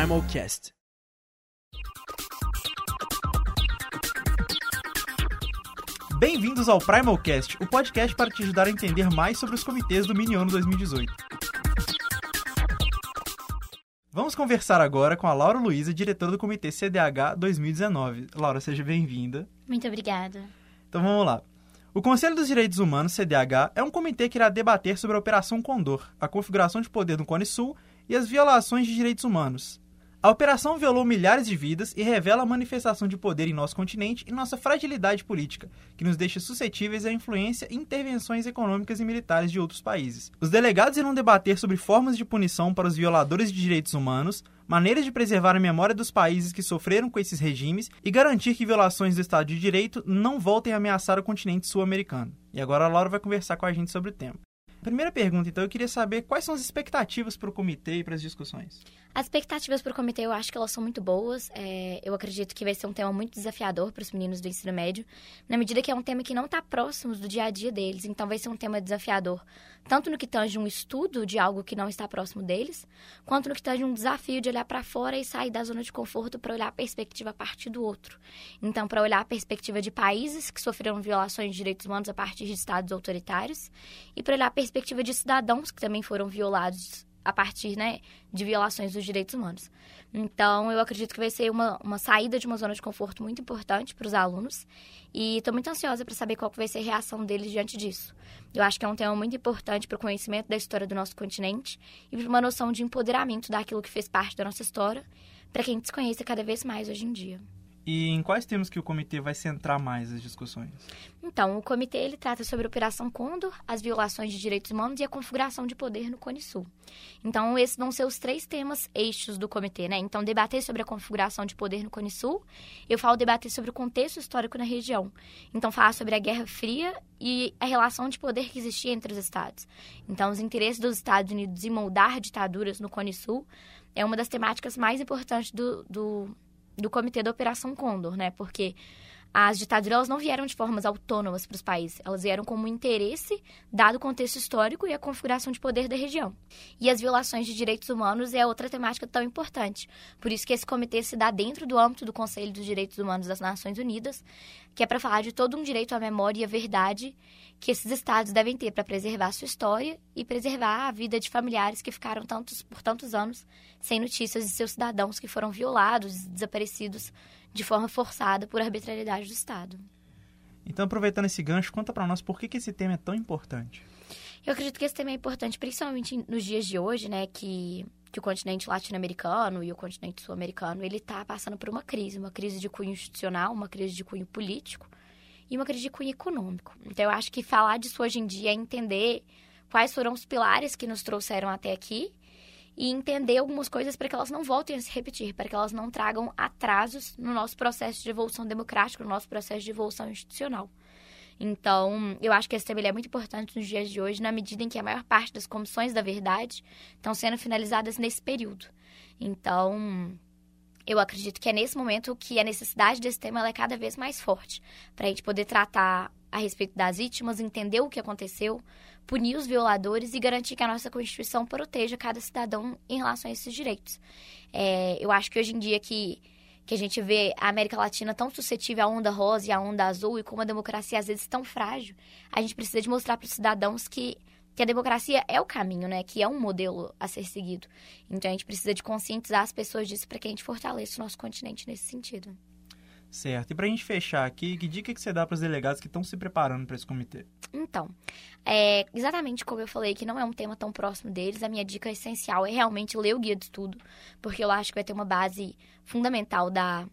Primalcast. Bem-vindos ao Primalcast, o podcast para te ajudar a entender mais sobre os comitês do Mini Ano 2018. Vamos conversar agora com a Laura Luiza, diretora do Comitê CDH 2019. Laura, seja bem-vinda. Muito obrigada. Então vamos lá. O Conselho dos Direitos Humanos, CDH, é um comitê que irá debater sobre a Operação Condor, a configuração de poder no Cone Sul e as violações de direitos humanos. A operação violou milhares de vidas e revela a manifestação de poder em nosso continente e nossa fragilidade política, que nos deixa suscetíveis à influência e intervenções econômicas e militares de outros países. Os delegados irão debater sobre formas de punição para os violadores de direitos humanos, maneiras de preservar a memória dos países que sofreram com esses regimes e garantir que violações do Estado de Direito não voltem a ameaçar o continente sul-americano. E agora a Laura vai conversar com a gente sobre o tema. Primeira pergunta, então, eu queria saber quais são as expectativas para o comitê e para as discussões. As expectativas para o comitê, eu acho que elas são muito boas. É, eu acredito que vai ser um tema muito desafiador para os meninos do ensino médio, na medida que é um tema que não está próximo do dia a dia deles. Então, vai ser um tema desafiador, tanto no que tange um estudo de algo que não está próximo deles, quanto no que tange um desafio de olhar para fora e sair da zona de conforto para olhar a perspectiva a partir do outro. Então, para olhar a perspectiva de países que sofreram violações de direitos humanos a partir de estados autoritários e para olhar a perspectiva de cidadãos que também foram violados a partir né, de violações dos direitos humanos. Então, eu acredito que vai ser uma, uma saída de uma zona de conforto muito importante para os alunos e estou muito ansiosa para saber qual vai ser a reação deles diante disso. Eu acho que é um tema muito importante para o conhecimento da história do nosso continente e para uma noção de empoderamento daquilo que fez parte da nossa história, para quem desconhece cada vez mais hoje em dia. E em quais temas que o comitê vai centrar mais as discussões? Então, o comitê ele trata sobre a Operação Condor, as violações de direitos humanos e a configuração de poder no Cone Sul. Então, esses vão ser os três temas eixos do comitê, né? Então, debater sobre a configuração de poder no Cone Sul. Eu falo debater sobre o contexto histórico na região. Então, falar sobre a Guerra Fria e a relação de poder que existia entre os estados. Então, os interesses dos Estados Unidos em moldar ditaduras no Cone Sul é uma das temáticas mais importantes do, do do Comitê da Operação Condor, né? Porque as ditaduras não vieram de formas autônomas para os países, elas vieram como interesse, dado o contexto histórico e a configuração de poder da região. E as violações de direitos humanos é outra temática tão importante. Por isso que esse comitê se dá dentro do âmbito do Conselho dos Direitos Humanos das Nações Unidas, que é para falar de todo um direito à memória e à verdade que esses estados devem ter para preservar sua história e preservar a vida de familiares que ficaram tantos, por tantos anos sem notícias de seus cidadãos que foram violados, desaparecidos de forma forçada por arbitrariedade do Estado. Então, aproveitando esse gancho, conta para nós por que, que esse tema é tão importante. Eu acredito que esse tema é importante, principalmente nos dias de hoje, né, que, que o continente latino-americano e o continente sul-americano, ele está passando por uma crise, uma crise de cunho institucional, uma crise de cunho político e uma crise de cunho econômico. Então, eu acho que falar disso hoje em dia é entender quais foram os pilares que nos trouxeram até aqui e entender algumas coisas para que elas não voltem a se repetir, para que elas não tragam atrasos no nosso processo de evolução democrática, no nosso processo de evolução institucional. Então, eu acho que esse tema é muito importante nos dias de hoje, na medida em que a maior parte das comissões da verdade estão sendo finalizadas nesse período. Então, eu acredito que é nesse momento que a necessidade desse tema é cada vez mais forte, para a gente poder tratar a respeito das vítimas, entender o que aconteceu, punir os violadores e garantir que a nossa Constituição proteja cada cidadão em relação a esses direitos. É, eu acho que hoje em dia que, que a gente vê a América Latina tão suscetível à onda rosa e à onda azul e como a democracia às vezes tão frágil, a gente precisa de mostrar para os cidadãos que que a democracia é o caminho, né? Que é um modelo a ser seguido. Então a gente precisa de conscientizar as pessoas disso para que a gente fortaleça o nosso continente nesse sentido. Certo. E para a gente fechar aqui, que dica que você dá para os delegados que estão se preparando para esse comitê? Então, é, exatamente como eu falei, que não é um tema tão próximo deles, a minha dica essencial é realmente ler o guia de estudo, porque eu acho que vai ter uma base fundamental da,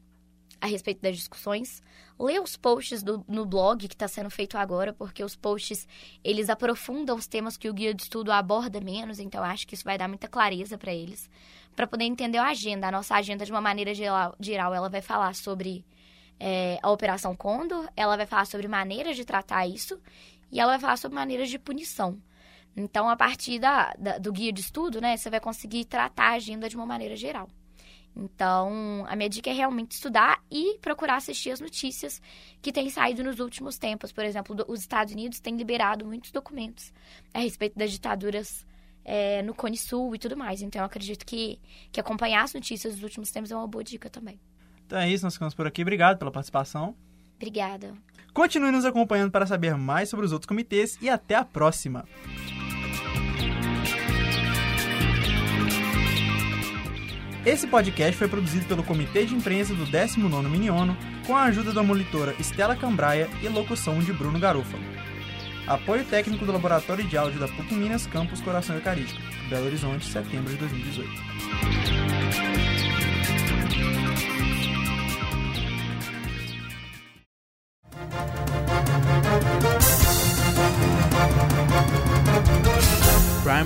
a respeito das discussões. Ler os posts do, no blog que está sendo feito agora, porque os posts eles aprofundam os temas que o guia de estudo aborda menos, então acho que isso vai dar muita clareza para eles, para poder entender a agenda. A nossa agenda, de uma maneira geral, geral ela vai falar sobre é, a Operação Condor, ela vai falar sobre maneiras de tratar isso e ela vai falar sobre maneiras de punição. Então, a partir da, da, do guia de estudo, né, você vai conseguir tratar a agenda de uma maneira geral. Então, a minha dica é realmente estudar e procurar assistir as notícias que têm saído nos últimos tempos. Por exemplo, os Estados Unidos têm liberado muitos documentos a respeito das ditaduras é, no Cone Sul e tudo mais. Então, eu acredito que, que acompanhar as notícias dos últimos tempos é uma boa dica também. Então é isso, nós ficamos por aqui. Obrigado pela participação. Obrigada. Continue nos acompanhando para saber mais sobre os outros comitês e até a próxima. Esse podcast foi produzido pelo Comitê de Imprensa do 19º Miniono, com a ajuda da monitora Estela Cambraia e locução de Bruno Garofalo. Apoio técnico do Laboratório de Áudio da PUC Minas Campus Coração Eucarístico, Belo Horizonte, setembro de 2018.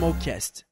Simulcast.